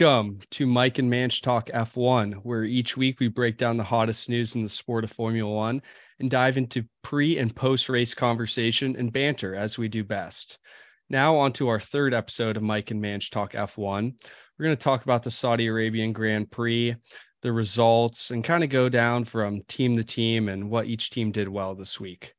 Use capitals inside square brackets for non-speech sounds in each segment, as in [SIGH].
Welcome to Mike and Manche Talk F1, where each week we break down the hottest news in the sport of Formula One and dive into pre and post race conversation and banter as we do best. Now, on to our third episode of Mike and Manche Talk F1. We're going to talk about the Saudi Arabian Grand Prix, the results, and kind of go down from team to team and what each team did well this week.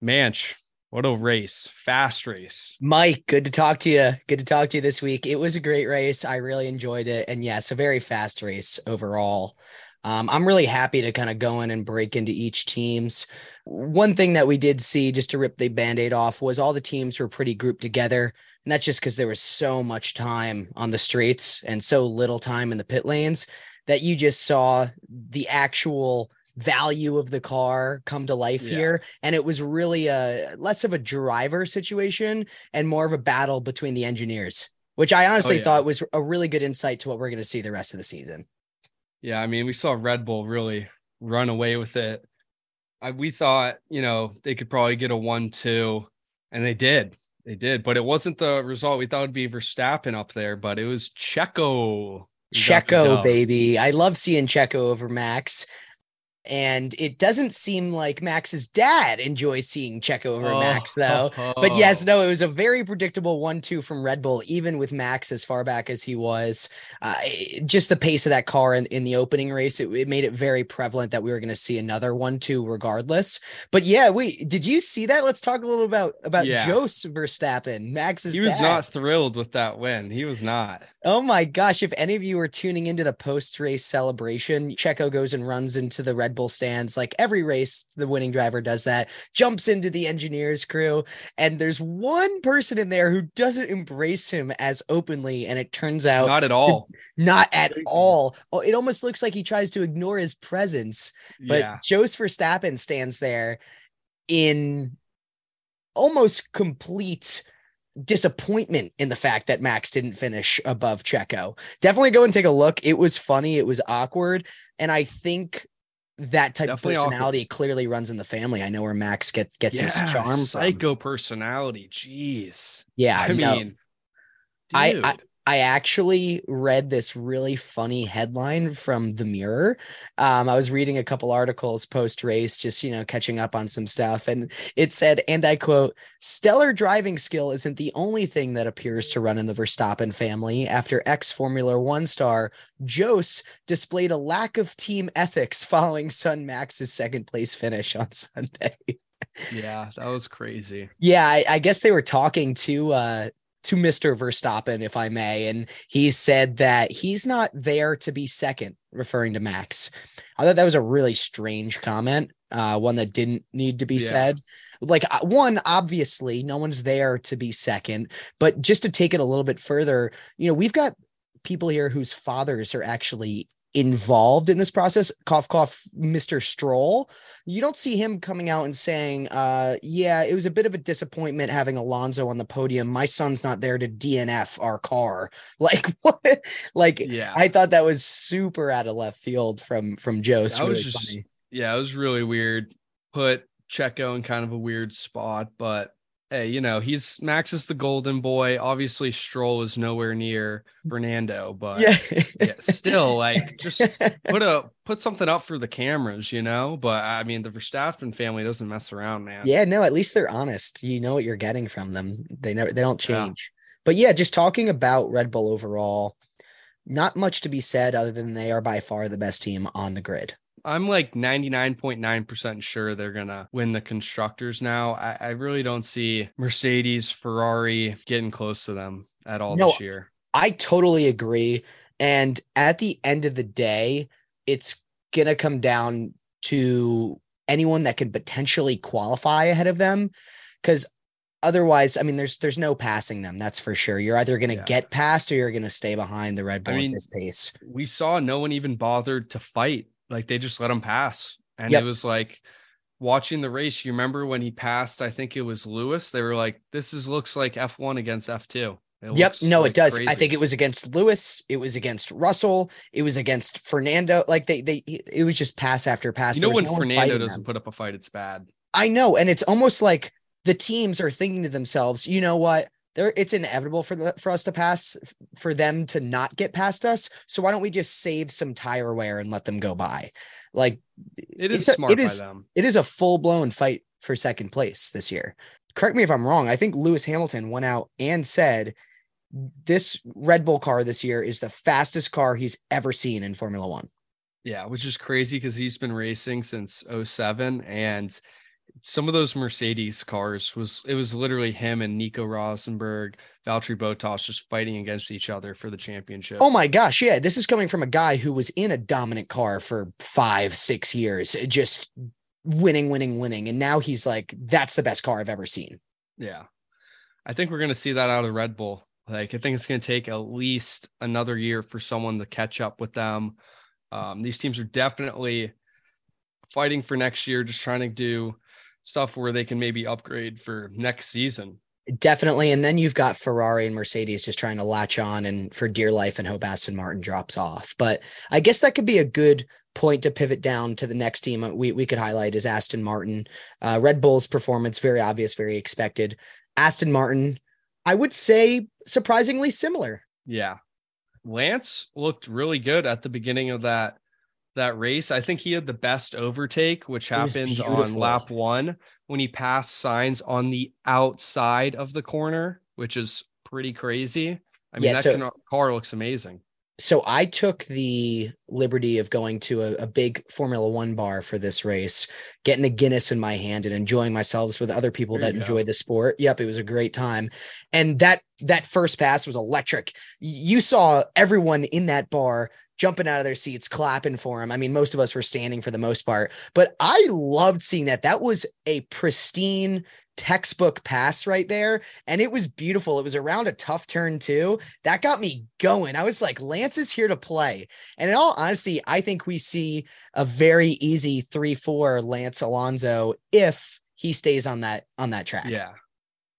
Manche, what a race. Fast race. Mike, good to talk to you. Good to talk to you this week. It was a great race. I really enjoyed it. And yes, a very fast race overall. Um, I'm really happy to kind of go in and break into each team's. One thing that we did see, just to rip the band aid off, was all the teams were pretty grouped together. And that's just because there was so much time on the streets and so little time in the pit lanes that you just saw the actual value of the car come to life yeah. here and it was really a less of a driver situation and more of a battle between the engineers which i oh, honestly oh, yeah. thought was a really good insight to what we're going to see the rest of the season yeah i mean we saw red bull really run away with it I, we thought you know they could probably get a one two and they did they did but it wasn't the result we thought would be verstappen up there but it was checo Checo, baby. I love seeing Checo over Max and it doesn't seem like Max's dad enjoys seeing Checo over oh, Max, though. Oh, [LAUGHS] oh. But yes, no, it was a very predictable one-two from Red Bull, even with Max as far back as he was. Uh, just the pace of that car in, in the opening race, it, it made it very prevalent that we were going to see another one-two regardless. But yeah, wait, did you see that? Let's talk a little about about yeah. Jos Verstappen, Max's. He was dad. not thrilled with that win. He was not. Oh my gosh! If any of you are tuning into the post-race celebration, Checo goes and runs into the Red Bull stands. Like every race, the winning driver does that, jumps into the engineers crew. And there's one person in there who doesn't embrace him as openly. And it turns out not at all. Not at all. Oh, it almost looks like he tries to ignore his presence. But yeah. Jos Verstappen stands there in almost complete disappointment in the fact that Max didn't finish above Checo. Definitely go and take a look. It was funny, it was awkward, and I think that type Definitely of personality awkward. clearly runs in the family. I know where Max get, gets yeah, his charm. Psycho from. personality. Jeez. Yeah. I no. mean, I, I I actually read this really funny headline from the Mirror. Um, I was reading a couple articles post race, just you know, catching up on some stuff, and it said, and I quote: "Stellar driving skill isn't the only thing that appears to run in the Verstappen family. After ex Formula One star Jos displayed a lack of team ethics following son Max's second place finish on [LAUGHS] Sunday." yeah, that was crazy. Yeah, I, I, guess they were talking to uh to Mr. Verstappen, if I may. And he said that he's not there to be second, referring to Max. I thought that was a really strange comment, uh, one that didn't need to be yeah. said. Like, uh, one, obviously, no one's there to be second. But just to take it a little bit further, you know, we've got people here whose fathers are actually involved in this process. Cough cough mr stroll. You don't see him coming out and saying uh yeah it was a bit of a disappointment having alonso on the podium. My son's not there to dnf our car. [LAUGHS] Like what? Like yeah. I thought that was super out of left field from from joe. That really was just funny. yeah it was really weird. Put checo in kind of a weird spot but hey, you know, he's Max is the golden boy. Obviously, Stroll is nowhere near mm. Fernando, but yeah, yeah still like just [LAUGHS] put a put something up for the cameras, you know. But I mean, the Verstappen family doesn't mess around, man. Yeah, no, at least they're honest. You know what you're getting from them. They never they don't change. Yeah. But yeah, just talking about Red Bull overall, not much to be said other than they are by far the best team on the grid. I'm like 99.9% sure they're going to win the constructors now. I, I, really don't see Mercedes, Ferrari getting close to them at all no, this year. I totally agree. And at the end of the day, it's going to come down to anyone that could potentially qualify ahead of them. Because otherwise, I mean, there's there's no passing them. That's for sure. You're either going to yeah. get past or you're going to stay behind the Red Bull I mean, at this pace. We saw no one even bothered to fight like they just let him pass. And yep. it was like watching the race. You remember when he passed, I think it was Lewis. They were like, this is looks like F1 against F2. It yep. No, like it does. Crazy. I think it was against Lewis. It was against Russell. It was against Fernando. Like they, they, it was just pass after pass. You know, when no Fernando doesn't them. put up a fight, it's bad. I know. And it's almost like the teams are thinking to themselves, you know what? There it's inevitable for the for us to pass for them to not get past us. So why don't we just save some tire wear and let them go by? Like it is smart it is, by them. It is a full blown fight for second place this year. Correct me if I'm wrong. I think Lewis Hamilton went out and said this Red Bull car this year is the fastest car he's ever seen in Formula One. Yeah, which is crazy because he's been racing since 07 and some of those Mercedes cars was it was literally him and Nico Rosberg, Valtteri Bottas just fighting against each other for the championship. Oh my gosh, yeah, this is coming from a guy who was in a dominant car for 5 6 years, just winning winning winning and now he's like that's the best car I've ever seen. Yeah. I think we're going to see that out of Red Bull. Like I think it's going to take at least another year for someone to catch up with them. Um, these teams are definitely fighting for next year, just trying to do stuff where they can maybe upgrade for next season. Definitely. And then you've got Ferrari and Mercedes just trying to latch on and for dear life and hope Aston Martin drops off. But I guess that could be a good point to pivot down to the next team we, we could highlight is Aston Martin. Uh, Red Bull's performance, very obvious, very expected. Aston Martin, I would say surprisingly similar. Yeah. Lance looked really good at the beginning of that that race. I think he had the best overtake, which happened on lap one when he passed Sainz on the outside of the corner, which is pretty crazy. I mean, yeah, that so, car looks amazing so I took the liberty of going to a, a, big Formula One bar for this race, getting a Guinness in my hand and enjoying myself with other people there that enjoy the sport. Yep, it was a great time. And that that first pass was electric. You saw everyone in that bar jumping out of their seats, clapping for him. I mean, most of us were standing for the most part, but I loved seeing that. That was a pristine textbook pass right there. And it was beautiful. It was around a tough turn, too. That got me going. I was like, Lance is here to play. And in all honesty, I think we see a very easy 3 4 Lance Alonso if he stays on that on that track. Yeah.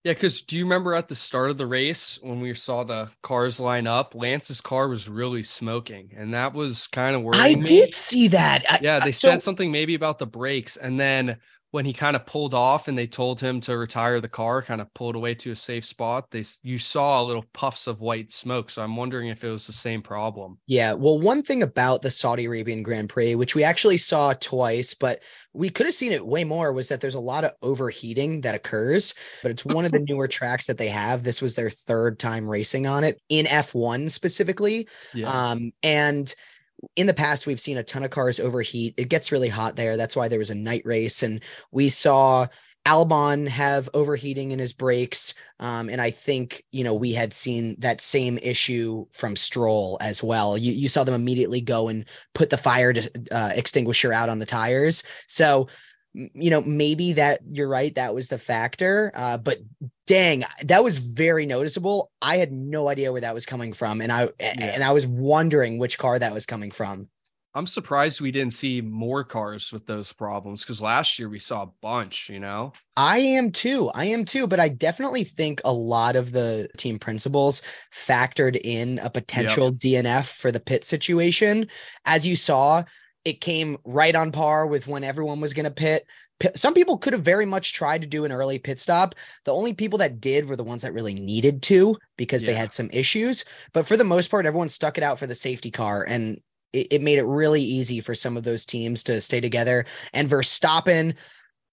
Yeah, because do you remember at the start of the race when we saw the cars line up? Lance's car was really smoking, and that was kind of worrying. I me. did see that. Yeah, uh, they said something maybe about the brakes, and then when he kind of pulled off and they told him to retire the car, kind of pulled away to a safe spot, they you saw little puffs of white smoke. So I'm wondering if it was the same problem. Yeah. Well, one thing about the Saudi Arabian Grand Prix, which we actually saw twice, but we could have seen it way more, was that there's a lot of overheating that occurs. But it's one of the newer tracks that they have. This was their third time racing on it in F1 specifically. Yeah. Um, and in the past we've seen a ton of cars overheat. It gets really hot there. That's why there was a night race. And we saw albon have overheating in his brakes. Um, and i think you know we had seen that same issue from stroll as well. You, you saw them immediately go and put the fire uh, extinguisher out on the tires. So you know, maybe that you're right. That was the factor. Uh, but dang, that was very noticeable. I had no idea where that was coming from. And I, yeah. and I was wondering which car that was coming from. I'm surprised we didn't see more cars with those problems because last year we saw a bunch, you know? I am too. I am too. But I definitely think a lot of the team principals factored in a potential yep. DNF for the pit situation. As you saw, it came right on par with when everyone was going to pit. Some people could have very much tried to do an early pit stop. The only people that did were the ones that really needed to because yeah. they had some issues. But for the most part, everyone stuck it out for the safety car. And it, it made it really easy for some of those teams to stay together. And Verstappen,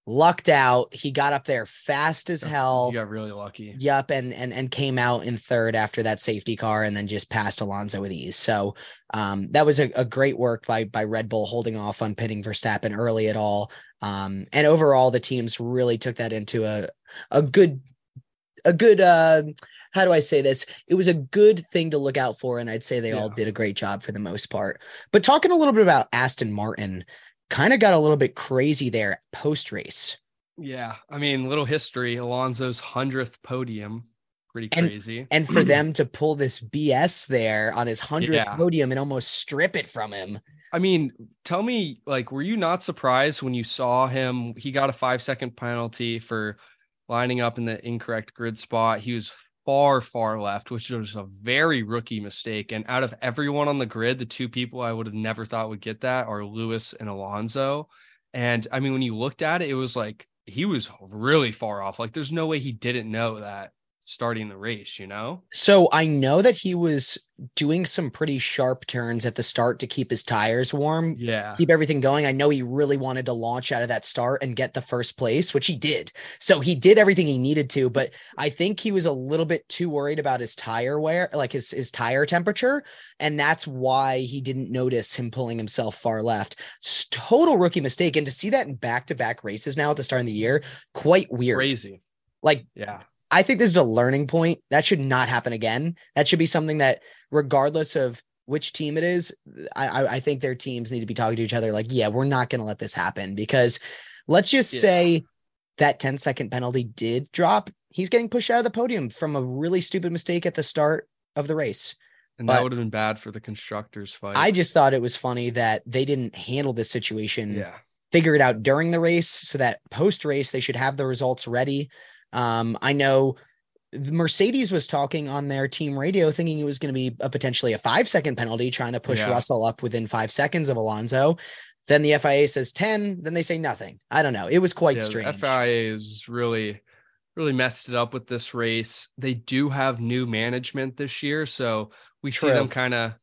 lucked out. He got up there fast as hell. He got really lucky. Yep, and and and came out in third after that safety car, and then just passed Alonso with ease. So um, that was a, a great work by by Red Bull holding off on pitting Verstappen early at all. Um, and overall, the teams really took that into a a good a good. Uh, how do I say this? It was a good thing to look out for, and I'd say they yeah. all did a great job for the most part. But talking a little bit about Aston Martin, kind of got a little bit crazy there post race. Yeah. I mean, little history Alonso's 100th podium. Pretty crazy. And, and for [CLEARS THROAT] them to pull this BS there on his 100th yeah. podium and almost strip it from him. I mean, tell me, like, were you not surprised when you saw him? He got a five second penalty for lining up in the incorrect grid spot. He was far, far left, which was a very rookie mistake. And out of everyone on the grid, the two people I would have never thought would get that are Lewis and Alonso. And I mean, when you looked at it, it was like he was really far off. Like, there's no way he didn't know that. Starting the race, you know? So I know that he was doing some pretty sharp turns at the start to keep his tires warm, Yeah. keep everything going. I know he really wanted to launch out of that start and get the first place, which he did. So he did everything he needed to, but I think he was a little bit too worried about his tire wear, like his his tire temperature, and that's why he didn't notice him pulling himself far left. Total rookie mistake, and to see that in back to back races now at the start of the year, quite weird. Crazy. Like Yeah. I think this is a learning point. That should not happen again. That should be something that, regardless of which team it is, I, I, I think their teams need to be talking to each other like, yeah, we're not going to let this happen because let's just Yeah. say that 10 second penalty did drop. He's getting pushed out of the podium from a really stupid mistake at the start of the race. And But- that would have been bad for the constructors fight. I just thought it was funny that they didn't handle this situation yeah. figure it out during the race so that post race they should have the results ready. Um, I know Mercedes was talking on their team radio thinking it was going to be a potentially a five second penalty, trying to push Yeah. Russell up within five seconds of Alonso. Then the FIA says 10, then they say nothing. I don't know. It was quite yeah, the strange. FIA is really, really messed it up with this race. They do have new management this year, so we see them kind of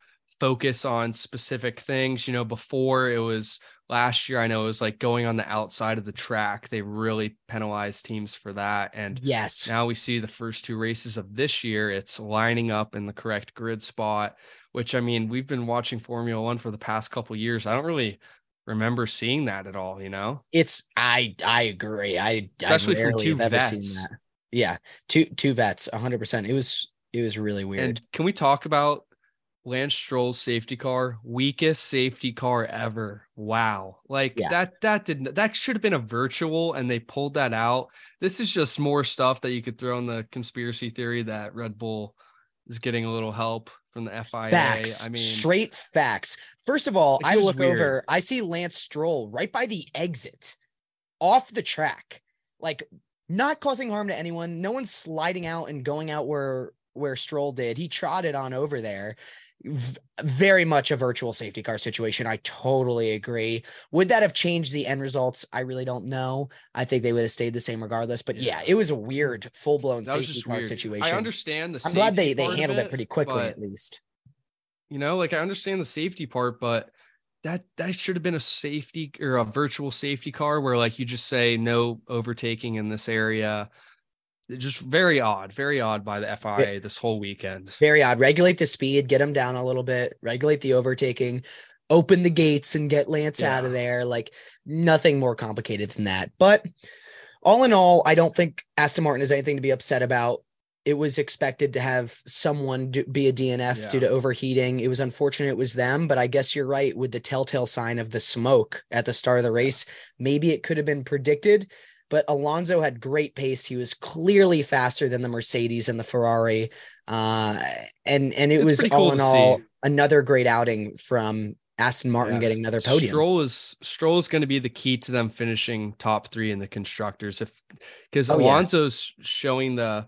focus on specific things. You know, before it was last year, I know it was like going on the outside of the track. They really penalized teams for that, and yes. now we see the first two races of this year. It's lining up in the correct grid spot, which I mean, we've been watching Formula One for the past couple years. I don't really remember seeing that at all. You know. It's I I agree. I Especially I from two vets. Yeah. Two two vets, hundred percent. It was it was really weird. And can we talk about Lance Stroll's safety car? Weakest safety car ever. Wow. Like Yeah. that that didn't that should have been a virtual and they pulled that out. This is just more stuff that you could throw in the conspiracy theory that Red Bull is getting a little help from the FIA. Facts. I mean, straight facts. First of all, I look weird. over, I see Lance Stroll right by the exit off the track, like not causing harm to anyone. No one's sliding out and going out where where Stroll did. He trotted on over there. V- very much a virtual safety car situation. I totally agree. Would that have changed the end results? I really don't know. I think they would have stayed the same regardless. But yeah, Yeah. it was a weird, full blown safety car weird. situation. I understand the I'm glad they they handled it, pretty quickly but- at least. you know like i understand the safety part but that that should have been a safety or a virtual safety car where like you just say no overtaking in this area just very odd very odd by the fia this whole weekend very odd. Regulate the speed, get them down a little bit, regulate the overtaking, open the gates and get Lance out of there. Like nothing more complicated than that. But all in all, I don't think Aston Martin has anything to be upset about. It was expected to have someone do, be a DNF due to overheating. It was unfortunate it was them, but I guess you're right with the telltale sign of the smoke at the start of the race. Maybe it could have been predicted, but Alonso had great pace. He was clearly faster than the Mercedes and the Ferrari. Uh, and and it It's was all cool in all see. another great outing from Aston Martin Yeah. getting another podium. Stroll is Stroll is going to be the key to them finishing top three in the constructors. If because Oh, yeah. Alonso's showing the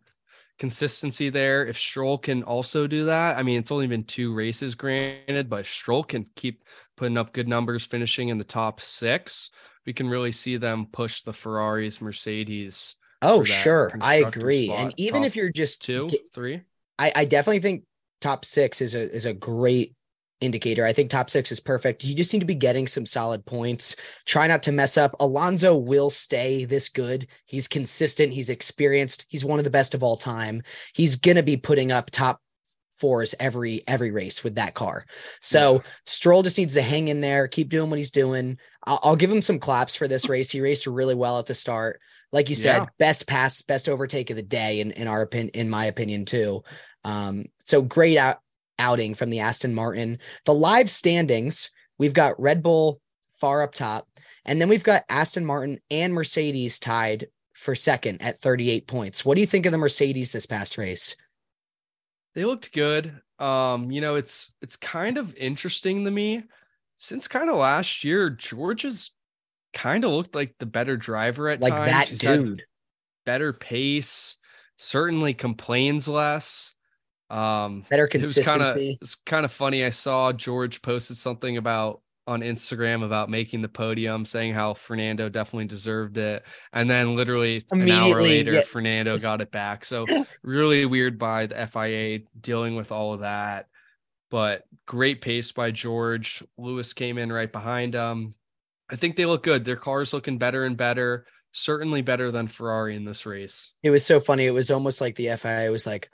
consistency there. If Stroll can also do that, I mean, it's only been two races, granted, but Stroll can keep putting up good numbers, finishing in the top six. We can really see them push the Ferraris, Mercedes, Oh, sure. I agree. spot, And even top if you're just two, ge- three. I, I definitely think top six is a is a great indicator. I think top six is perfect. You just need to be getting some solid points. Try not to mess up. Alonso will stay this good. He's consistent. He's experienced. He's one of the best of all time. He's gonna be putting up top fours every every race with that car. So Yeah. Stroll just needs to hang in there, keep doing what he's doing. I'll, I'll give him some claps for this race. He raced really well at the start. Like you said, Yeah. best pass, best overtake of the day, in, in our opinion, in my opinion, too. Um, so great out, outing from the Aston Martin. The live standings, we've got Red Bull far up top, and then we've got Aston Martin and Mercedes tied for second at 38 points. What do you think of the Mercedes this past race? They looked good. Um, you know, it's it's kind of interesting to me. Since kind of last year, George has kind of looked like the better driver at Like times. that dude. better pace, certainly complains less. Um Better it was kind of consistency. it's kind of funny. I saw George posted something about on Instagram about making the podium, saying how Fernando definitely deserved it. And then literally an hour later, yeah. Fernando got it back. So [CLEARS THROAT] really weird by the FIA dealing with all of that. But great pace by George. Lewis came in right behind him. I think they look good. Their car's looking better and better. Certainly better than Ferrari in this race. It was so funny. It was almost like the FIA was like,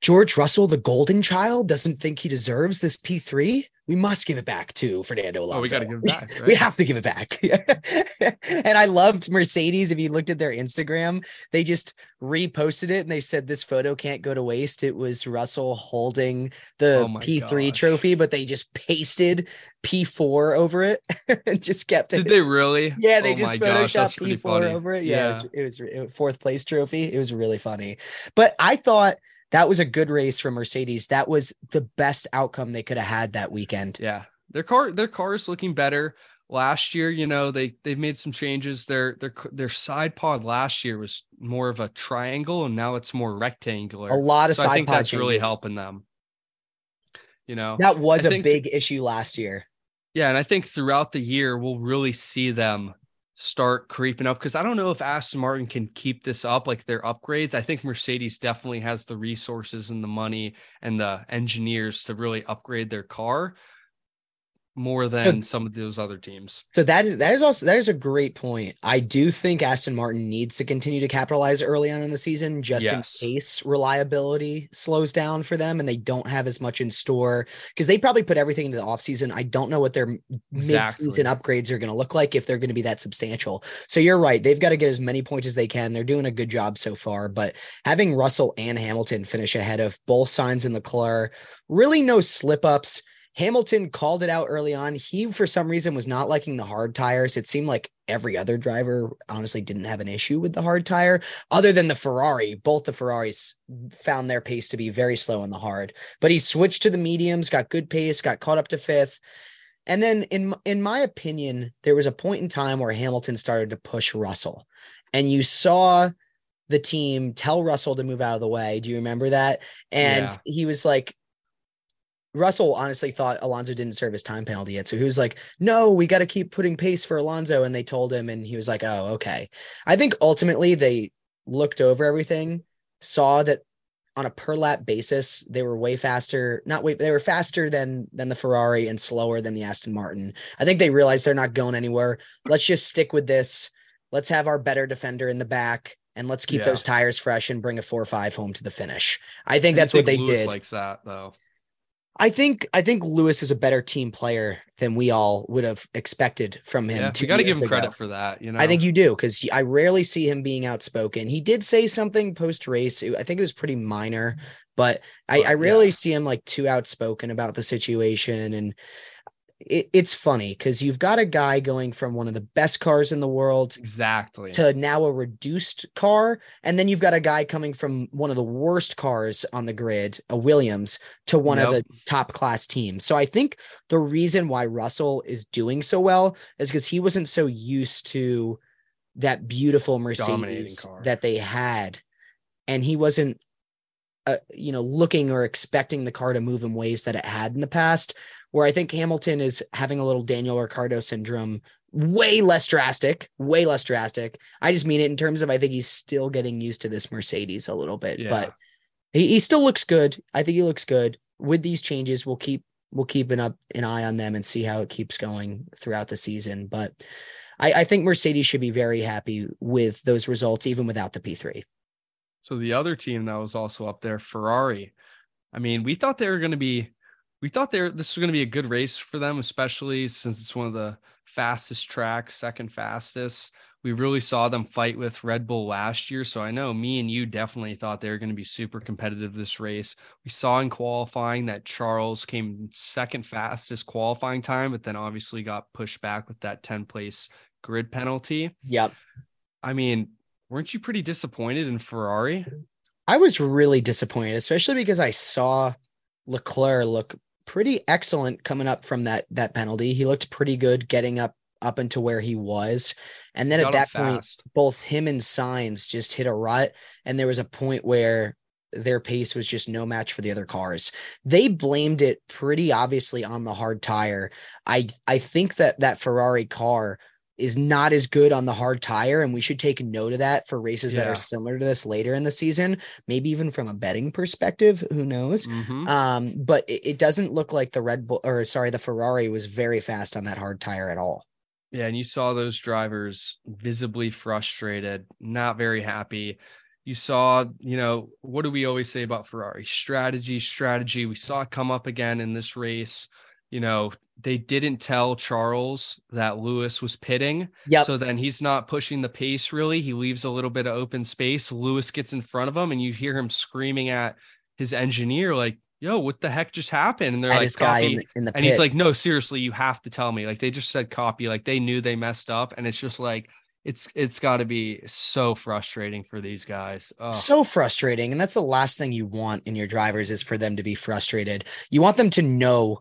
George Russell, the golden child, doesn't think he deserves this P3. We must give it back to Fernando Alonso. Oh, we got to give it back. [LAUGHS] Right? we have to give it back. [LAUGHS] and I loved Mercedes. If you looked at their Instagram, they just reposted it and they said this photo can't go to waste. It was Russell holding the oh P3 gosh. trophy, but they just pasted P4 over it [LAUGHS] and just kept it. Did they really? Yeah, they oh just photoshopped P4 funny. over it. Yeah, yeah. It, was, it, was, it was fourth place trophy. It was really funny. But I thought – that was a good race for Mercedes. That was the best outcome they could have had that weekend. Yeah. Their car their car is looking better. Last year, you know, they they've made some changes. Their their their side pod last year was more of a triangle and now it's more rectangular. A lot of so side I think pod that's changes. really helping them. You know. That was I a big issue last year. Yeah, and I think throughout the year we'll really see them start creeping up because I don't know if Aston Martin can keep this up like their upgrades. I think Mercedes definitely has the resources and the money and the engineers to really upgrade their car more than so, some of those other teams. So that is that is also that is a great point. I do think Aston Martin needs to continue to capitalize early on in the season just yes. in case reliability slows down for them and they don't have as much in store because they probably put everything into the offseason. I don't know what their exactly. mid-season upgrades are going to look like if they're going to be that substantial. So you're right. They've got to get as many points as they can. They're doing a good job so far, but having Russell and Hamilton finish ahead of both Sainz in Leclerc, really no slip ups Hamilton called it out early on. He, for some reason, was not liking the hard tires. It seemed like every other driver honestly didn't have an issue with the hard tire, other than the Ferrari. Both the Ferraris found their pace to be very slow in the hard, but he switched to the mediums, got good pace, got caught up to fifth. And then, in in my opinion, there was a point in time where Hamilton started to push Russell, and you saw the team tell Russell to move out of the way. Do you remember that? And yeah. he was like, Russell honestly thought Alonso didn't serve his time penalty yet. So he was like, no, we got to keep putting pace for Alonso. And they told him, and he was like, oh, okay. I think ultimately they looked over everything, saw that on a per lap basis, they were way faster, not way, they were faster than than the Ferrari and slower than the Aston Martin. I think they realized they're not going anywhere. Let's just stick with this. Let's have our better defender in the back and let's keep yeah. those tires fresh and bring a four or five home to the finish. I think that's think what they Lewis did. Likes that though. I think I think Lewis is a better team player than we all would have expected from him. Yeah, you got to give him ago. credit for that. You know, I think you do because I rarely see him being outspoken. He did say something post race. I think it was pretty minor, but I, I rarely yeah. see him like too outspoken about the situation. And it, it's funny because you've got a guy going from one of the best cars in the world exactly. to now a reduced car and then you've got a guy coming from one of the worst cars on the grid a williams to one yep. of the top class teams. So i think the reason why russell is doing so well is because he wasn't so used to that beautiful mercedes that they had and he wasn't uh, you know looking or expecting the car to move in ways that it had in the past where I think Hamilton is having a little Daniel Ricciardo syndrome, way less drastic, way less drastic. I just mean it in terms of I think he's still getting used to this Mercedes a little bit, yeah. but he, he still looks good. I think he looks good. With these changes, we'll keep we'll keep an up an eye on them and see how it keeps going throughout the season. But I, I think Mercedes should be very happy with those results, even without the P3. So the other team that was also up there, Ferrari. I mean, we thought they were going to be we thought there this was going to be a good race for them, especially since it's one of the fastest tracks, second fastest. We really saw them fight with Red Bull last year. So I know me and you definitely thought they were going to be super competitive this race. We saw in qualifying that Charles came second fastest qualifying time, but then obviously got pushed back with that 10 place grid penalty. Yep. I mean, weren't you pretty disappointed in Ferrari? I was really disappointed, especially because I saw Leclerc look pretty excellent coming up from that that penalty. He looked pretty good getting up up into where he was. And then at that point, both him and Sainz just hit a rut. And there was a point where their pace was just no match for the other cars. They blamed it pretty obviously on the hard tire. I I think that that Ferrari car is not as good on the hard tire and we should take note of that for races yeah. that are similar to this later in the season maybe even from a betting perspective who knows mm-hmm. um, but it, it doesn't look like the red bull or sorry the ferrari was very fast on that hard tire at all yeah, and you saw those drivers visibly frustrated, not very happy. You saw, you know, what do we always say about Ferrari? Strategy, strategy. We saw it come up again in this race. You know, they didn't tell Charles that Lewis was pitting. Yeah. So then he's not pushing the pace really. He leaves a little bit of open space. Lewis gets in front of him, and you hear him screaming at his engineer, like, yo, what the heck just happened? And they're like, copy. In the, in the and he's like, no, seriously, you have to tell me. Like they just said copy, like they knew they messed up. And it's just like, it's it's got to be so frustrating for these guys. Oh. So frustrating. And that's the last thing you want in your drivers is for them to be frustrated. You want them to know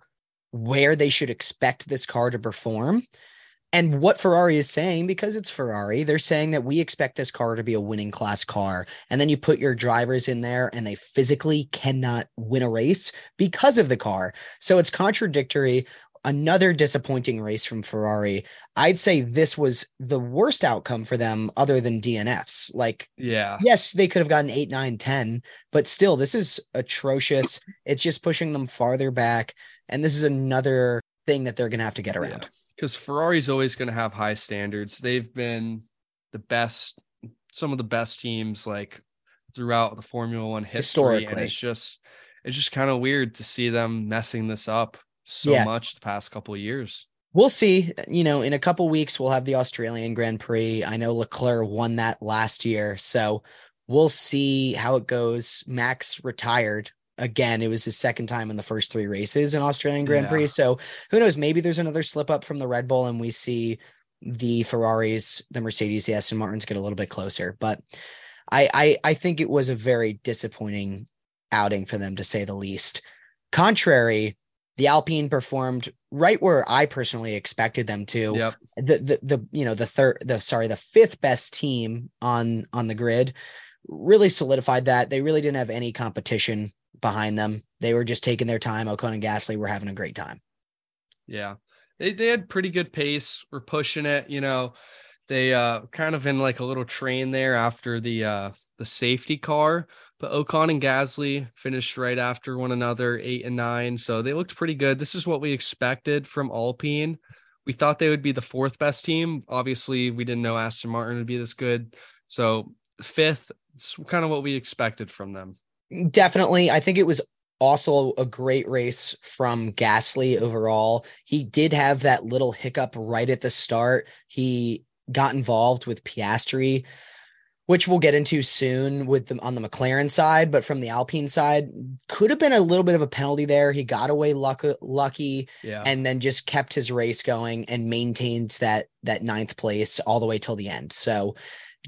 where they should expect this car to perform and what Ferrari is saying, because it's Ferrari, they're saying that we expect this car to be a winning class car. And then you put your drivers in there and they physically cannot win a race because of the car. So it's contradictory. Another disappointing race from Ferrari. I'd say this was the worst outcome for them other than DNFs. Like, yeah, yes, they could have gotten eight, nine, 10, but still, this is atrocious. It's just pushing them farther back. And this is another thing that they're going to have to get around. Yeah because Ferrari's always going to have high standards. They've been the best, some of the best teams like throughout the Formula One history, and it's just it's just kind of weird to see them messing this up so yeah. much the past couple of years. We'll see. You know, in a couple weeks we'll have the Australian Grand Prix. I know Leclerc won that last year, so we'll see how it goes. Max retired again, it was his second time in the first three races in Australian Grand yeah. Prix. So who knows? Maybe there's another slip up from the Red Bull and we see the Ferraris, the Mercedes, the Aston Martins get a little bit closer. But I, I, I think it was a very disappointing outing for them to say the least. Contrary, the Alpine performed right where I personally expected them to. Yep. The, the the you know the third the sorry the fifth best team on on the grid really solidified that they really didn't have any competition behind them. They were just taking their time. Ocon and Gasly were having a great time. Yeah. They they had pretty good pace. We're pushing it, you know. They uh kind of in like a little train there after the uh the safety car, but Ocon and Gasly finished right after one another, 8 and 9, so they looked pretty good. This is what we expected from Alpine. We thought they would be the fourth best team. Obviously, we didn't know Aston Martin would be this good. So, fifth, it's kind of what we expected from them. Definitely. I think it was also a great race from Gasly overall. He did have that little hiccup right at the start. He got involved with Piastri, which we'll get into soon with them on the McLaren side, but from the Alpine side, could have been a little bit of a penalty there. He got away luck- lucky yeah. and then just kept his race going and maintains that that ninth place all the way till the end. So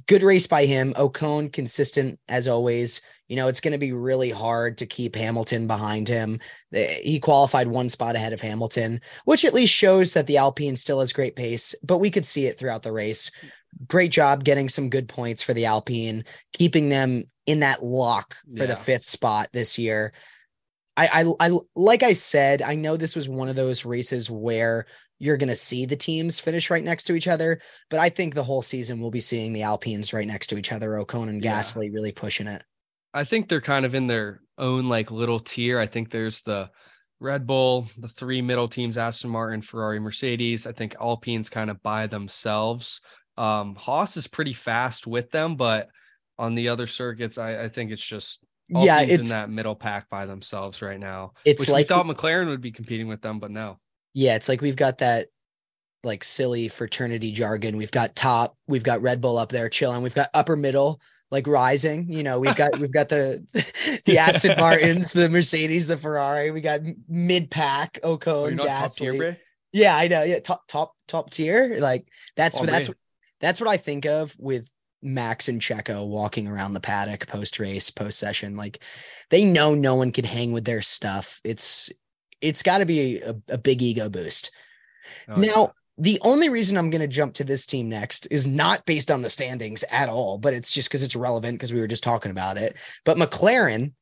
good race by him. Ocon consistent as always. You know, it's going to be really hard to keep Hamilton behind him. Eh, he qualified one spot ahead of Hamilton, which at least shows that the Alpine still has great pace, but we could see it throughout the race. Great job getting some good points for the Alpine, keeping them in that lock for yeah. the fifth spot this year. I, I, I, like I said, I know this was one of those races where you're going to see the teams finish right next to each other, but I think the whole season we'll be seeing the Alpines right next to each other. Ocon and Gasly yeah. really pushing it. I think they're kind of in their own like little tier. I think there's the Red Bull, the three middle teams, Aston Martin, Ferrari, Mercedes. I think Alpine's kind of by themselves. Um, Haas is pretty fast with them, but on the other circuits, I, I think it's just Alpine's yeah, it's in that middle pack by themselves right now. It's like we thought McLaren would be competing with them, but no. Yeah, it's like we've got that like silly fraternity jargon. We've got top, we've got Red Bull up there chilling, we've got upper middle, like rising. You know, we've got we've got the [LAUGHS] the [LAUGHS] Aston Martins, the Mercedes, the Ferrari. We got mid pack Ocon, oh, Gasly. Yeah, I know. Yeah, top top top tier. Like that's oh, what that's what that's what I think of with Max and Checo walking around the paddock post race, post session. Like they know no one can hang with their stuff. It's it's got to be a, a, big ego boost. Oh, now, The only reason I'm going to jump to this team next is not based on the standings at all, but it's just because it's relevant because we were just talking about it. But McLaren,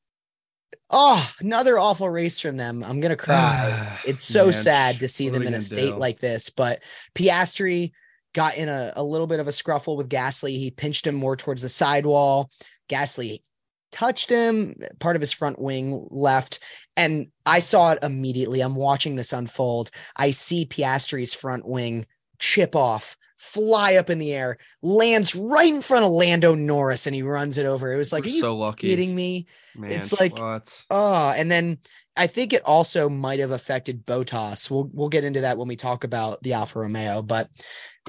oh, another awful race from them. I'm going to cry. [SIGHS] it's so Man, sad to see them in a state do? like this. But Piastri got in a, a little bit of a scruffle with Gasly. He pinched him more towards the sidewall. Gasly touched him, part of his front wing left. And I saw it immediately. I'm watching this unfold. I see Piastri's front wing chip off, fly up in the air, lands right in front of Lando Norris, and he runs it over. It was like, We're are you so lucky. kidding me? Man, it's like, what? oh, and then I think it also might have affected Bottas. We'll we'll get into that when we talk about the Alfa Romeo, but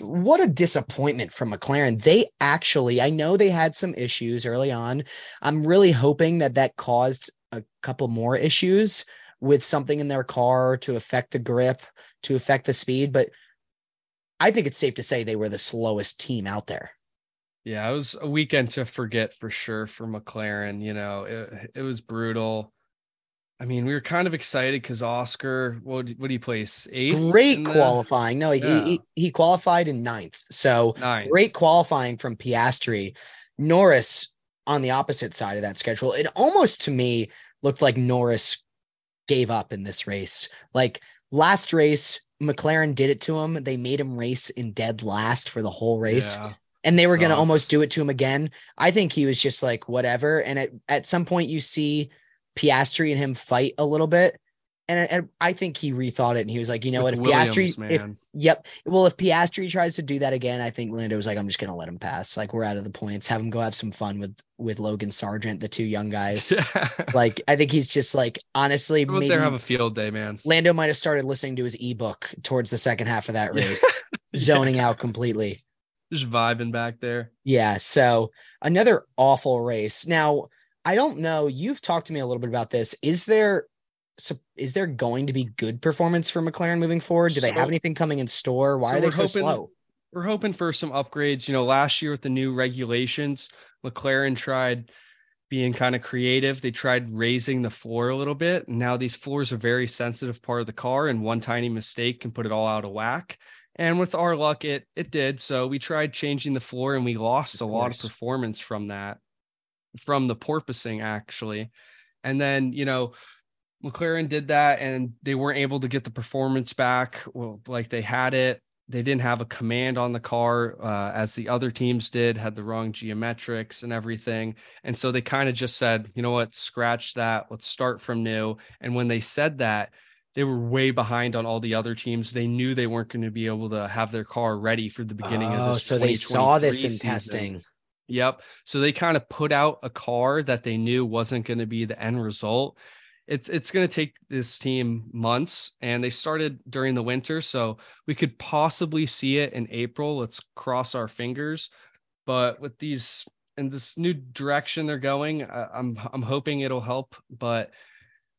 what a disappointment from McLaren. They actually, I know they had some issues early on. I'm really hoping that that caused a couple more issues with something in their car to affect the grip, to affect the speed, but I think it's safe to say they were the slowest team out there. Yeah, it was a weekend to forget for sure for McLaren. You know, it, it was brutal. I mean, we were kind of excited because Oscar, what what do you place? Eighth? Great qualifying. The... No, yeah. he, he qualified in ninth. So ninth. great qualifying from Piastri. Norris on the opposite side of that schedule. It almost to me looked like Norris gave up in this race. Like last race, McLaren did it to him. They made him race in dead last for the whole race. Yeah and they were going to almost do it to him again. I think he was just like whatever. And at, at some point, you see Piastri and him fight a little bit. And, and I think he rethought it and he was like, you know With what, if Williams, Piastri, man. if yep, well, if Piastri tries to do that again, I think Lando was like, I'm just gonna let him pass. Like we're out of the points. Have him go have some fun with with Logan Sargeant, the two young guys. [LAUGHS] like I think he's just like honestly, maybe there have a field day, man. Lando might have started listening to his ebook towards the second half of that [LAUGHS] race, zoning yeah. out completely. Just vibing back there. Yeah. So another awful race. Now I don't know. You've talked to me a little bit about this. Is there is there going to be good performance for McLaren moving forward? Do they have anything coming in store? Why so are they so hoping, slow? We're hoping for some upgrades. You know, last year with the new regulations, McLaren tried being kind of creative. They tried raising the floor a little bit. Now these floors are very sensitive part of the car, and one tiny mistake can put it all out of whack. And with our luck, it it did. So we tried changing the floor, and we lost a lot of performance from that from the porpoising actually. And then, you know, McLaren did that and they weren't able to get the performance back well, like they had it. They didn't have a command on the car uh, as the other teams did, had the wrong geometrics and everything. And so they kind of just said, you know what, scratch that. Let's start from new. And when they said that, they were way behind on all the other teams. They knew they weren't going to be able to have their car ready for the beginning oh, of this. So they saw this in season. testing. Yep. So they kind of put out a car that they knew wasn't going to be the end result. It's it's going to take this team months and they started during the winter so we could possibly see it in April. Let's cross our fingers. But with these and this new direction they're going, I'm I'm hoping it'll help, but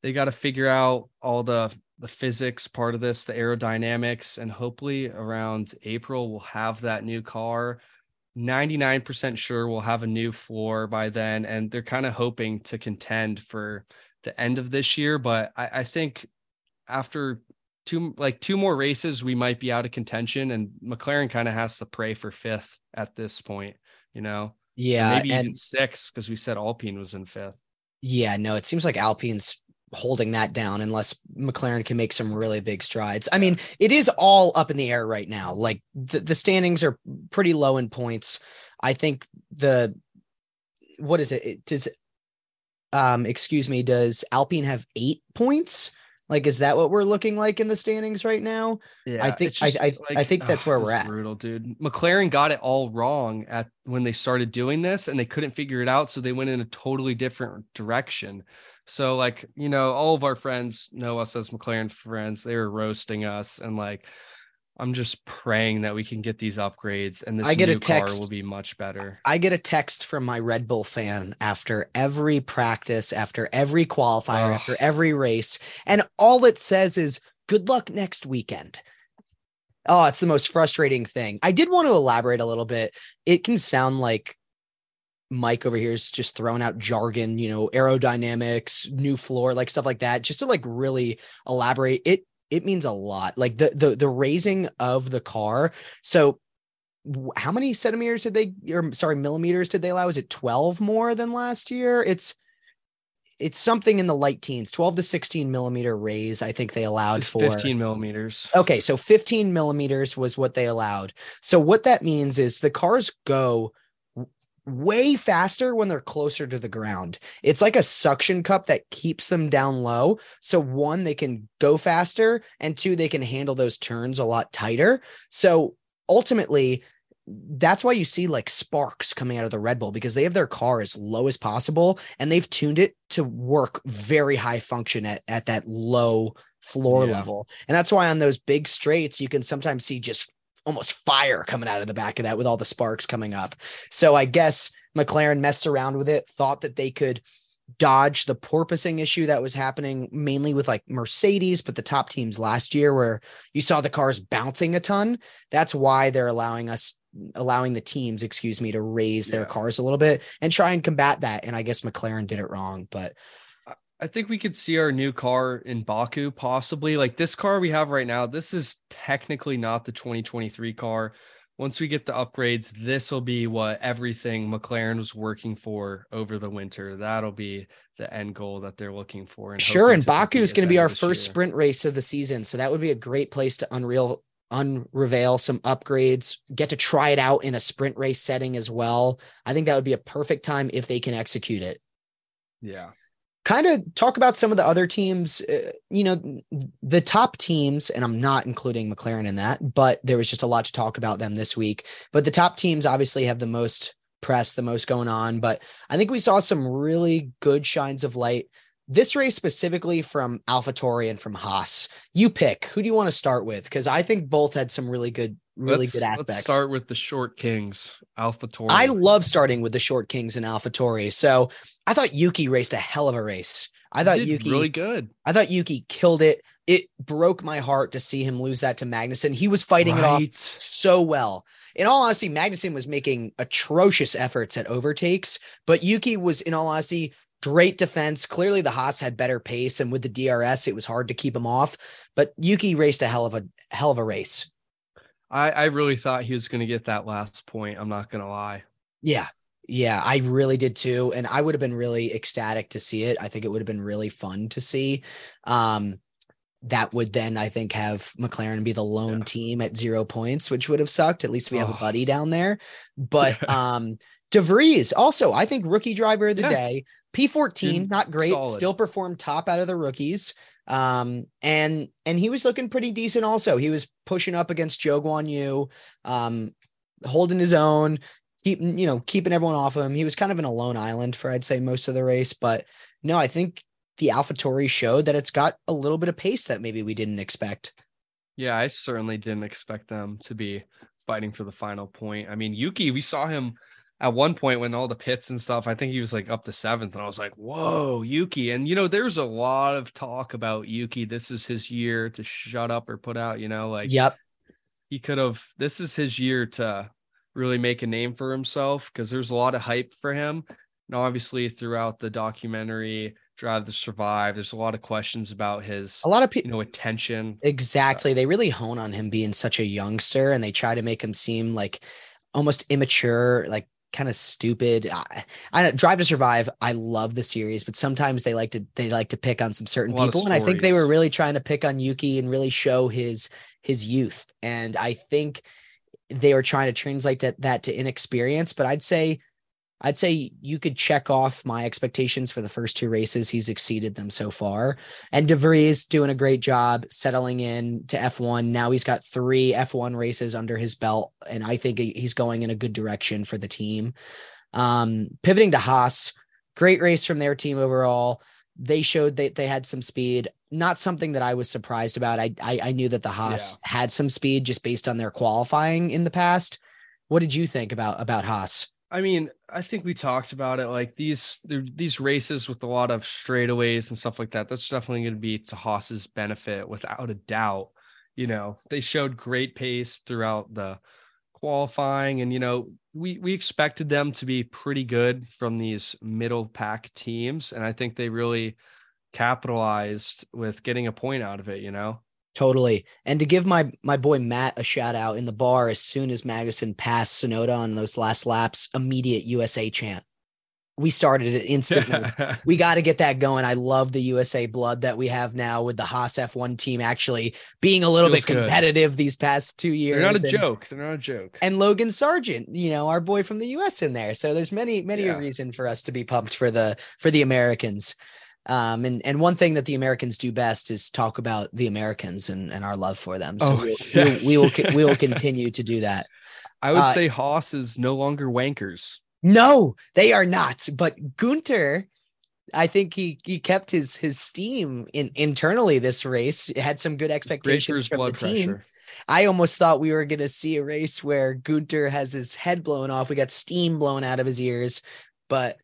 they got to figure out all the the physics part of this, the aerodynamics, and hopefully around April we'll have that new car 99% sure we'll have a new floor by then. And they're kind of hoping to contend for the end of this year. But I, I, think after two like two more races, we might be out of contention. And McLaren kind of has to pray for fifth at this point, you know? Yeah. Maybe even six, because we said Alpine was in fifth. Yeah, no, it seems like Alpine's holding that down unless McLaren can make some really big strides. I mean, it is all up in the air right now. Like the, the standings are pretty low in points. I think the what is it? it does um excuse me, does Alpine have eight points? Like, is that what we're looking like in the standings right now? Yeah, I think just, I I, like, I, think that's oh, where we're at. Brutal, dude. McLaren got it all wrong at when they started doing this, and they couldn't figure it out, so they went in a totally different direction. So like, you know, all of our friends know us as McLaren friends. They were roasting us and like I'm just praying that we can get these upgrades and this I get a text, will be much better. I get a text from my Red Bull fan after every practice, after every qualifier, oh. after every race, and all it says is good luck next weekend. Oh, it's the most frustrating thing. I did want to elaborate a little bit. It can sound like Mike over here is just throwing out jargon, you know, aerodynamics, new floor, like stuff like that, just to like really elaborate. It it means a lot. Like the the the raising of the car. So how many centimeters did they or sorry millimeters did they allow is it 12 more than last year it's it's something in the light teens 12 to 16 millimeter raise i think they allowed It's for 15 millimeters. okay so 15 millimeters was what they allowed so what that means is the cars go way faster when they're closer to the ground it's like a suction cup that keeps them down low so one they can go faster and two they can handle those turns a lot tighter so ultimately that's why you see like sparks coming out of the Red Bull because they have their car as low as possible and they've tuned it to work very high function at, at that low floor Yeah. level. And that's why on those big straights, you can sometimes see just almost fire coming out of the back of that with all the sparks coming up. So I guess McLaren messed around with it, thought that they could dodge the porpoising issue that was happening mainly with like Mercedes, but the top teams last year where you saw the cars bouncing a ton. That's why they're allowing us allowing the teams, excuse me, to raise their cars a little bit and try and combat that. And I guess McLaren did it wrong, but I think we could see our new car in Baku possibly. Like this car we have right now, this is technically not the 2023 car. Once we get the upgrades, this will be what everything McLaren was working for over the winter. That'll be the end goal that they're looking for. And sure. And Baku is going to be our first year. sprint race of the season. So that would be a great place to unreal unreveal some upgrades, get to try it out in a sprint race setting as well. I think that would be a perfect time if they can execute it. Yeah. Kind of talk about some of the other teams uh, you know the top teams and i'm not including mclaren in that but there was just a lot to talk about them this week. But the top teams obviously have the most press the most going on but i think we saw some really good shines of light this race specifically from AlphaTauri and from Haas. You pick. Who do you want to start with? Because I think both had some really good, really let's, good aspects. Let's start with the short kings, Alpha Tauri. I love starting with the short kings and AlphaTauri. So I thought Yuki raced a hell of a race. I thought Yuki really good. I thought Yuki killed it. It broke my heart to see him lose that to Magnussen. He was fighting it off so well. In all honesty, Magnussen was making atrocious efforts at overtakes, but Yuki was, in all honesty, great defense. Clearly, the Haas had better pace, and with the DRS, it was hard to keep him off. But Yuki raced a hell of a hell of a race. I, I really thought he was going to get that last point. I'm not going to lie. Yeah. Yeah, I really did too. And I would have been really ecstatic to see it. I think it would have been really fun to see. Um, that would then, I think, have McLaren be the lone Yeah. team at zero points, which would have sucked. At least we have a Oh. buddy down there. But [LAUGHS] um DeVries, also, I think rookie driver of the Yeah. day, P14, Dude, not great, solid. still performed top out of the rookies. Um, and and he was looking pretty decent also. He was pushing up against Zhou Guanyu, um, holding his own, keeping, you know, keeping everyone off of him. He was kind of an alone island for I'd say most of the race. But no, I think the AlphaTauri showed that it's got a little bit of pace that maybe we didn't expect. Yeah, I certainly didn't expect them to be fighting for the final point. I mean, Yuki, we saw him at one point when all the pits and stuff. I think he was like up to seventh, and I was like, "Whoa, Yuki!" And you know, there's a lot of talk about Yuki. This is his year to shut up or put out. You know, like yep. he could have. This is his year to really make a name for himself because there's a lot of hype for him. And obviously, throughout the documentary Drive to Survive, there's a lot of questions about his, A lot of people you know, attention. Exactly. They really hone on him being such a youngster and they try to make him seem like almost immature, like kind of stupid. I, I Drive to Survive. I love the series, but sometimes they like to they like to pick on some certain A lot of people and I think they were really trying to pick on Yuki and really show his his youth. And I think they were trying to translate that, that to inexperience, but I'd say I'd say you could check off my expectations for the first two races. He's exceeded them so far. And DeVries doing a great job settling in to F1. Now he's got three F1 races under his belt, and I think he's going in a good direction for the team. Um, pivoting to Haas, great race from their team overall. They showed that they had some speed. Not something that I was surprised about. I I, I knew that the Haas had some speed just based on their qualifying in the past. What did you think about about Haas? I mean, I think we talked about it. Like these these races with a lot of straightaways and stuff like that. That's definitely going to be to Haas's benefit, without a doubt. You know, they showed great pace throughout the qualifying, and you know, we we expected them to be pretty good from these middle pack teams, and I think they really capitalized with getting a point out of it. You know, Totally. And to give my my boy Matt a shout out in the bar, as soon as Magnussen passed Tsunoda on those last laps, immediate USA chant. We started it instantly. [LAUGHS] we got to get that going. I love the USA blood that we have now with the Haas F1 team actually being a little Feels bit good. competitive these past two years. They're not a and- joke. They're not a joke. and Logan Sargeant, you know, our boy from the US in there. So there's many, many Yeah. a reason for us to be pumped for the for the Americans. Um, and and one thing that the Americans do best is talk about the Americans and, and our love for them. So Oh, we'll, yeah. we'll, we will we will [LAUGHS] continue to do that. I would uh, say Haas is no longer wankers. No, they are not. But Gunter, I think he he kept his his steam in internally this race. Had some good expectations from the team. pressure. I almost thought we were going to see a race where Gunter has his head blown off. We got steam blown out of his ears, but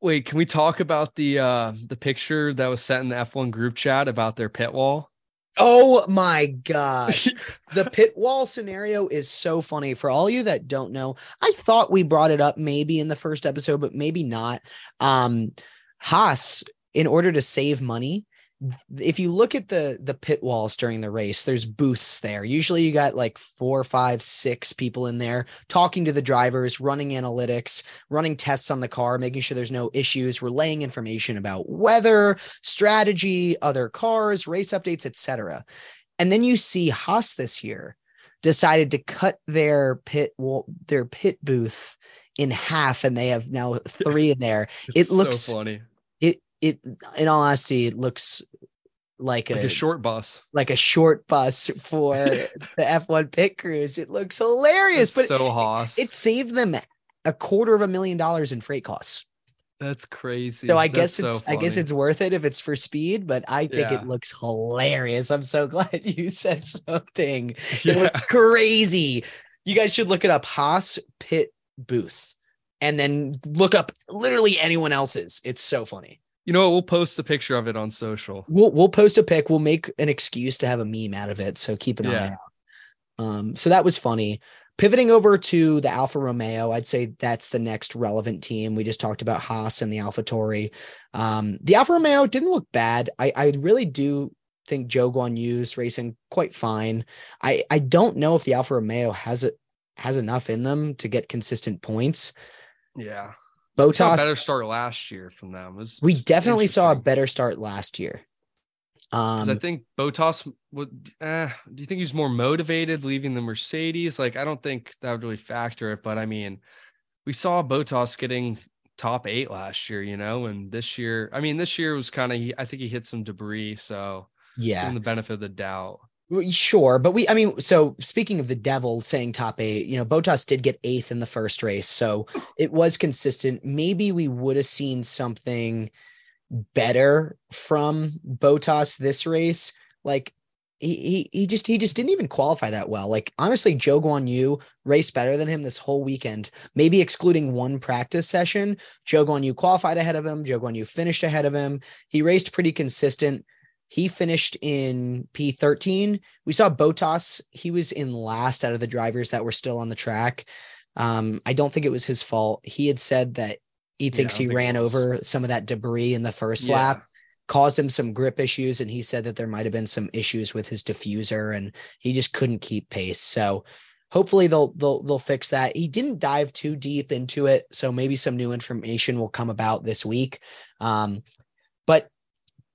Wait, can we talk about the uh the picture that was sent in the F1 group chat about their pit wall? oh my gosh. [LAUGHS] the pit wall scenario is so funny for all you that don't know. I thought we brought it up maybe in the first episode, but maybe not. Um, Haas, in order to save money, if you look at the the pit walls during the race, there's booths there. Usually, you got like four, five, six people in there talking to the drivers, running analytics, running tests on the car, making sure there's no issues, relaying information about weather, strategy, other cars, race updates, etc. And then you see Haas this year decided to cut their pit wall, their pit booth in half, and they have now three in there. [LAUGHS] It looks- so funny. It it in all honesty, it looks like, Like a, a short bus. like a short bus for [LAUGHS] the F1 pit crews. It looks hilarious, It's but so Haas. it saved them a quarter of a million dollars in freight costs. That's crazy. So I That's guess so it's I guess it's worth it if it's for speed, but I think Yeah. it looks hilarious. I'm so [LAUGHS] glad you said something. It looks crazy. You guys should look it up. Haas pit booth. And then look up literally anyone else's. It's so funny. You know what? We'll post a picture of it on social. We'll we'll post a pic. We'll make an excuse to have a meme out of it. So keep an eye out. Um, so that was funny. Pivoting over to the Alfa Romeo, I'd say that's the next relevant team. We just talked about Haas and the AlphaTauri. Um, the Alfa Romeo didn't look bad. I, I really do think Zhou Guanyu's racing quite fine. I, I don't know if the Alfa Romeo has it has enough in them to get consistent points. Yeah. Saw a better start last year from them. Was- we definitely saw a better start last year. Um, I think Bottas would. Eh, do you think he's more motivated leaving the Mercedes? Like, I don't think that would really factor it. But I mean, we saw Bottas getting top eight last year, you know, and this year, I mean, this year was kind of. I think he hit some debris, so yeah, him the benefit of the doubt. Sure, but we, I mean, so speaking of the devil saying top eight, you know, Bottas did get eighth in the first race, so [SIGHS] it was consistent. Maybe we would have seen something better from Bottas this race. Like he, he, he just, he just didn't even qualify that well. Like honestly, Zhou Guanyu raced better than him this whole weekend, maybe excluding one practice session. Zhou Guanyu qualified ahead of him. Zhou Guanyu finished ahead of him. He raced pretty consistent. He finished in P13. We saw Bottas. He was in last out of the drivers that were still on the track. Um, I don't think it was his fault. He had said that he thinks don't he think ran over some of that debris in the first Yeah. lap, caused him some grip issues, and he said that there might have been some issues with his diffuser, and he just couldn't keep pace. So hopefully they'll they'll they'll fix that. He didn't dive too deep into it, so maybe some new information will come about this week. Um, but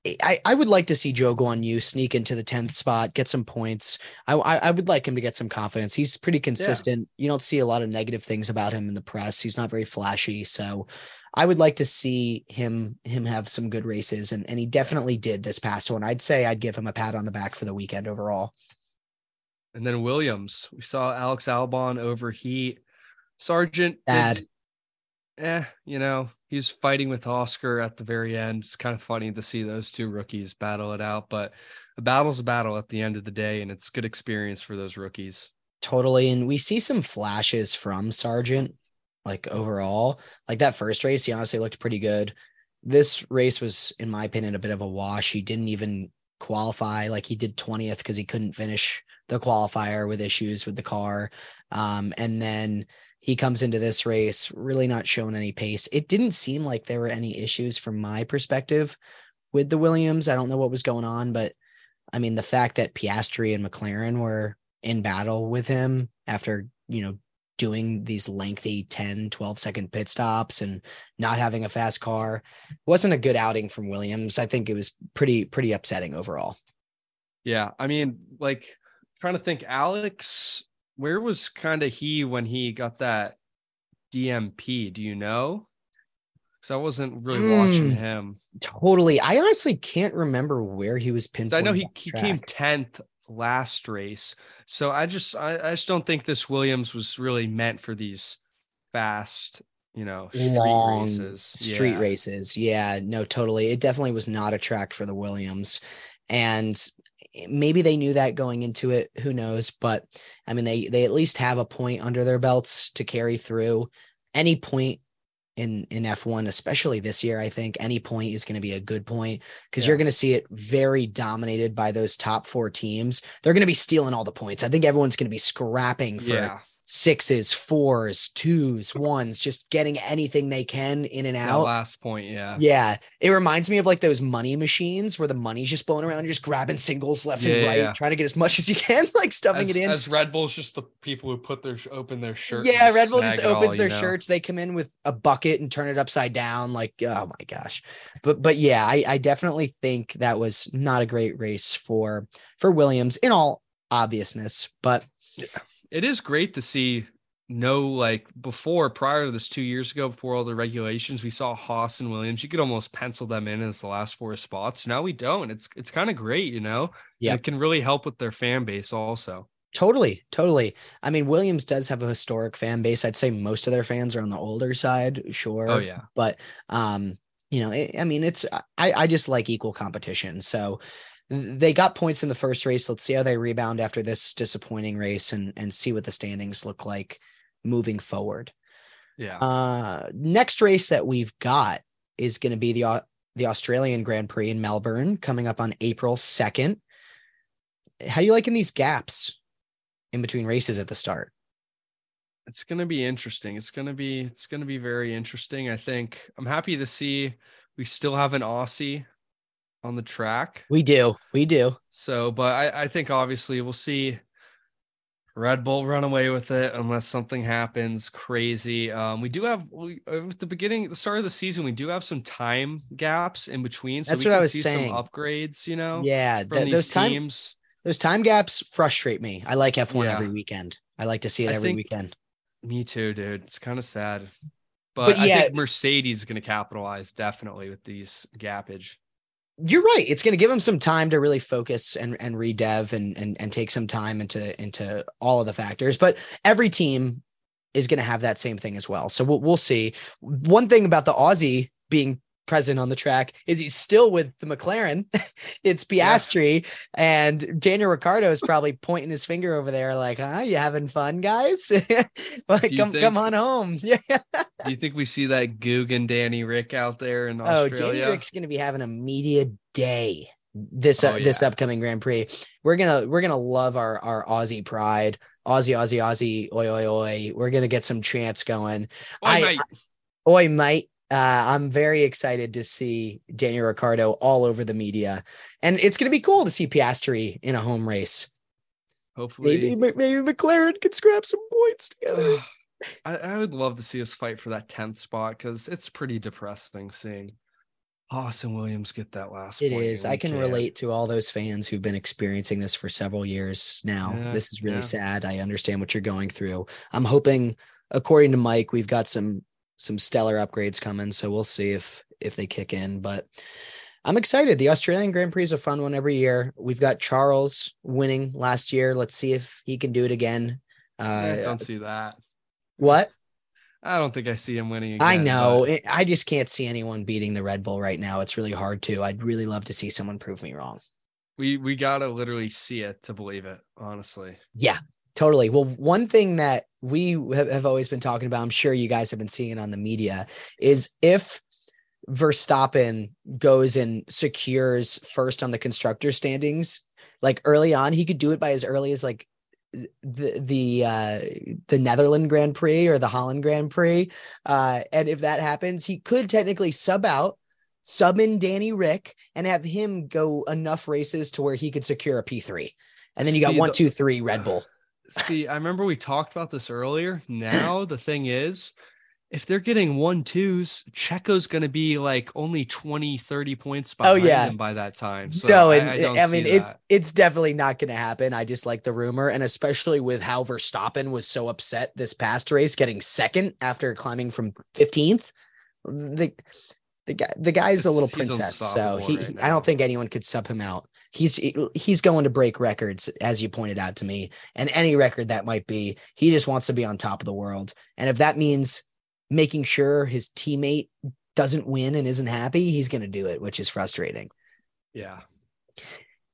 I, I would like to see Zhou Guanyu sneak into the 10th spot, get some points. I, I I would like him to get some confidence. He's pretty consistent. You don't see a lot of negative things about him in the press. He's not very flashy. So I would like to see him him have some good races. And, and he definitely did this past one. I'd say I'd give him a pat on the back for the weekend overall. And then Williams, we saw Alex Albon overheat. Sargeant, did- Bad. Eh, you know, he's fighting with Oscar at the very end. It's kind of funny to see those two rookies battle it out, but a battle's a battle at the end of the day, and it's good experience for those rookies. Totally. And we see some flashes from Sargeant, like overall. Like that first race, he honestly looked pretty good. This race was, in my opinion, a bit of a wash. He didn't even qualify. Like he did 20th because he couldn't finish the qualifier with issues with the car. Um, and then he comes into this race really not showing any pace. It didn't seem like there were any issues from my perspective with the Williams. I don't know what was going on, but I mean, the fact that Piastri and McLaren were in battle with him after, you know, doing these lengthy 10, 12 second pit stops and not having a fast car wasn't a good outing from Williams. I think it was pretty, pretty upsetting overall. Yeah. I mean, like trying to think, Alex, where was kind of he when he got that DMP? Do you know? Because I wasn't really mm, watching him. Totally. I honestly can't remember where he was pinned. I know he, he came 10th last race. So I just I, I, just don't think this Williams was really meant for these fast, you know, street Long races. Street yeah. races. Yeah, no, totally. It definitely was not a track for the Williams. And Eh, maybe they knew that going into it, who knows, but I mean they they at least have a point under their belts to carry through. Any point in in F1 especially this year I think any point is going to be a good point because yeah. you're going to see it very dominated by those top 4 teams. They're going to be stealing all the points. I think everyone's going to be scrapping for yeah sixes, fours, twos, ones, just getting anything they can in and out. That last point, yeah. Yeah. It reminds me of like those money machines where the money's just blowing around, you're just grabbing singles left yeah, and right, yeah. trying to get as much as you can, [LAUGHS] like stuffing as, it in. As Red Bull's just the people who put their open their shirt. Yeah, Red Bull just opens all, their know? shirts. They come in with a bucket and turn it upside down. Like, oh my gosh. But but yeah, I, I definitely think that was not a great race for for Williams in all obviousness. But yeah it is great to see no like before prior to this two years ago before all the regulations we saw Haas and Williams you could almost pencil them in as the last four spots. Now we don't. It's it's kind of great you know? Yeah. it can really help with their fan base also. Totally totally. I mean Williams does have a historic fan base. I'd say most of their fans are on the older side sure. Oh yeah. But um you know it, I mean it's I I just like equal competition. So they got points in the first race. Let's see how they rebound after this disappointing race and and see what the standings look like moving forward. Yeah. Uh, next race that we've got is going to be the the Australian Grand Prix in Melbourne coming up on April 2nd. How do you liking these gaps in between races at the start? It's going to be interesting. It's going to be it's going to be very interesting. I think I'm happy to see we still have an Aussie on the track. We do. We do. So, but I, I think obviously we'll see Red Bull run away with it unless something happens crazy. Um, we do have we, at the beginning, the start of the season, we do have some time gaps in between. So That's what I was saying. upgrades, you know. Yeah, th- those teams. Time, those time gaps frustrate me. I like F1 yeah. every weekend. I like to see it I every weekend. Me too, dude. It's kind of sad. But, but yeah, I think Mercedes is going to capitalize definitely with these gappage you're right. It's going to give them some time to really focus and and redev and and and take some time into into all of the factors. But every team is going to have that same thing as well. So we'll we'll see. One thing about the Aussie being present on the track is he's still with the McLaren. [LAUGHS] it's Piastri yeah. and Daniel Ricciardo is probably pointing his finger over there, like, "Huh, you having fun, guys? [LAUGHS] like, come think, come on home." [LAUGHS] Yeah. do you think we see that Goog and Danny Rick out there in Australia? Oh, Danny Rick's going to be having a media day this uh, oh, yeah. this upcoming Grand Prix. We're gonna we're gonna love our our Aussie pride. Aussie, Aussie, Aussie, oi, oi, oi. We're gonna get some chants going. Oi, I, mate. I, oi, mate uh, I'm very excited to see Daniel Ricciardo all over the media, and it's going to be cool to see Piastri in a home race. Hopefully, maybe, maybe McLaren can scrap some points together. [SIGHS] I, I would love to see us fight for that tenth spot because it's pretty depressing seeing Austin Williams get that last. It is. I can, can, relate to all those fans who've been experiencing this for several years now. Yeah, this is really yeah. sad. I understand what you're going through. I'm hoping, according to Mike, we've got some some stellar upgrades coming. So we'll see if if they kick in. But I'm excited. The Australian Grand Prix is a fun one every year. We've got Charles winning last year. Let's see if he can do it again. Uh, I don't see that. What? I don't think I see him winning again, I know. But... I just can't see anyone beating the Red Bull right now. It's really hard to. I'd really love to see someone prove me wrong. We we gotta literally see it to believe it, honestly. Yeah, Totally. Well, one thing that we have, always been talking about, I'm sure you guys have been seeing on the media, is if Verstappen goes and secures first on the constructor standings, like early on, he could do it by as early as like the the uh the Netherlands Grand Prix or the Holland Grand Prix. Uh and if that happens, he could technically sub out sub in Danny Rick, and have him go enough races to where he could secure a P3. And then you got See, one, the- two, three Red Bull. See, I remember we talked about this earlier. Now the thing is, if they're getting one twos, Checo's going to be like only 20, 30 points Oh, behind yeah. them by that time. So no, I, and I I, mean it, it's definitely not going to happen. I just like the rumor, and especially with how Verstappen was so upset this past race, getting second after climbing from fifteenth. The the guy the guy's a little princess, so he right I don't think anyone could sub him out. He's he's going to break records, as you pointed out to me, and any record that might be. He just wants to be on top of the world, and if that means making sure his teammate doesn't win and isn't happy, he's going to do it, which is frustrating Yeah.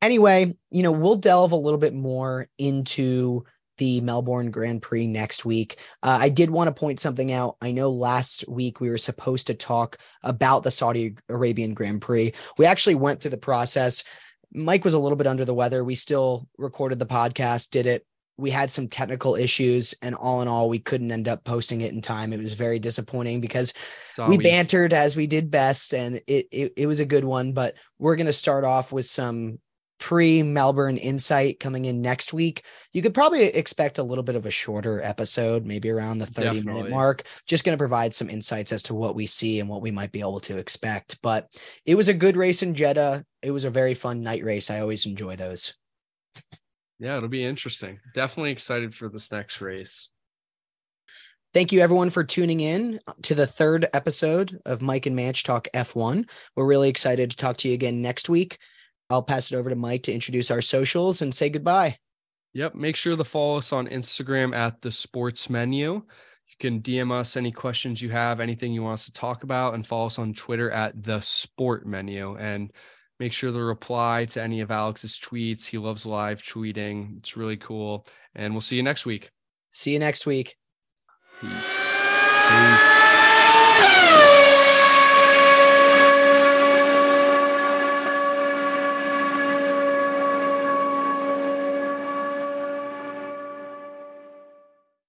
anyway, you know, we'll delve a little bit more into the Melbourne Grand Prix next week. Uh, I did want to point something out. I know last week we were supposed to talk about the Saudi Arabian Grand Prix. We actually went through the process. Mike was a little bit under the weather. We still recorded the podcast, did it. We had some technical issues, and all in all, we couldn't end up posting it in time. It was very disappointing because So we bantered as we did best and it, it it was a good one but we're going to start off with some pre Melbourne insight coming in next week you could probably expect a little bit of a shorter episode maybe around the 30 minute mark just going to provide some insights as to what we see and what we might be able to expect but it was a good race in Jeddah it was a very fun night race I always enjoy those Yeah, it'll be interesting. Definitely excited for this next race. Thank you everyone for tuning in to the third episode of Mike and Manche Talk F1. We're really excited to talk to you again next week. I'll pass it over to Mike to introduce our socials and say goodbye. Yep. Make sure to follow us on Instagram at the sports menu. You can DM us any questions you have, anything you want us to talk about, and follow us on Twitter at the sport menu. And make sure to reply to any of Alex's tweets. He loves live tweeting, it's really cool. And we'll see you next week. See you next week. Peace. Peace.